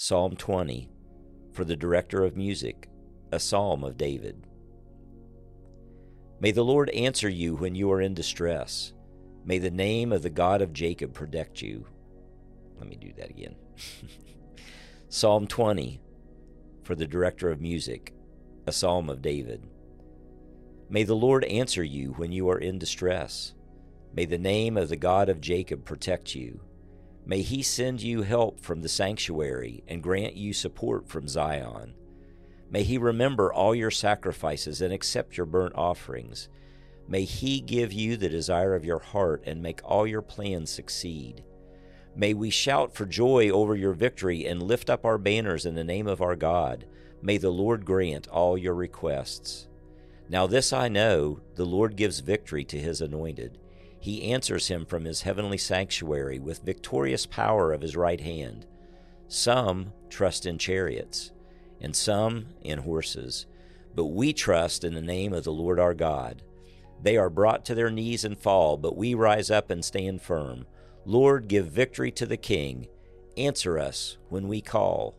Psalm 20 for the director of music, a psalm of David. May the Lord answer you when you are in distress. May the name of the God of Jacob protect you. Let me do that again. Psalm 20 for the director of music, a psalm of David. May the Lord answer you when you are in distress. May the name of the God of Jacob protect you. May he send you help from the sanctuary and grant you support from Zion. May he remember all your sacrifices and accept your burnt offerings. May he give you the desire of your heart and make all your plans succeed. May we shout for joy over your victory and lift up our banners in the name of our God. May the Lord grant all your requests. Now, this I know the Lord gives victory to his anointed. He answers him from his heavenly sanctuary with victorious power of his right hand. Some trust in chariots, and some in horses, but we trust in the name of the Lord our God. They are brought to their knees and fall, but we rise up and stand firm. Lord, give victory to the King. Answer us when we call.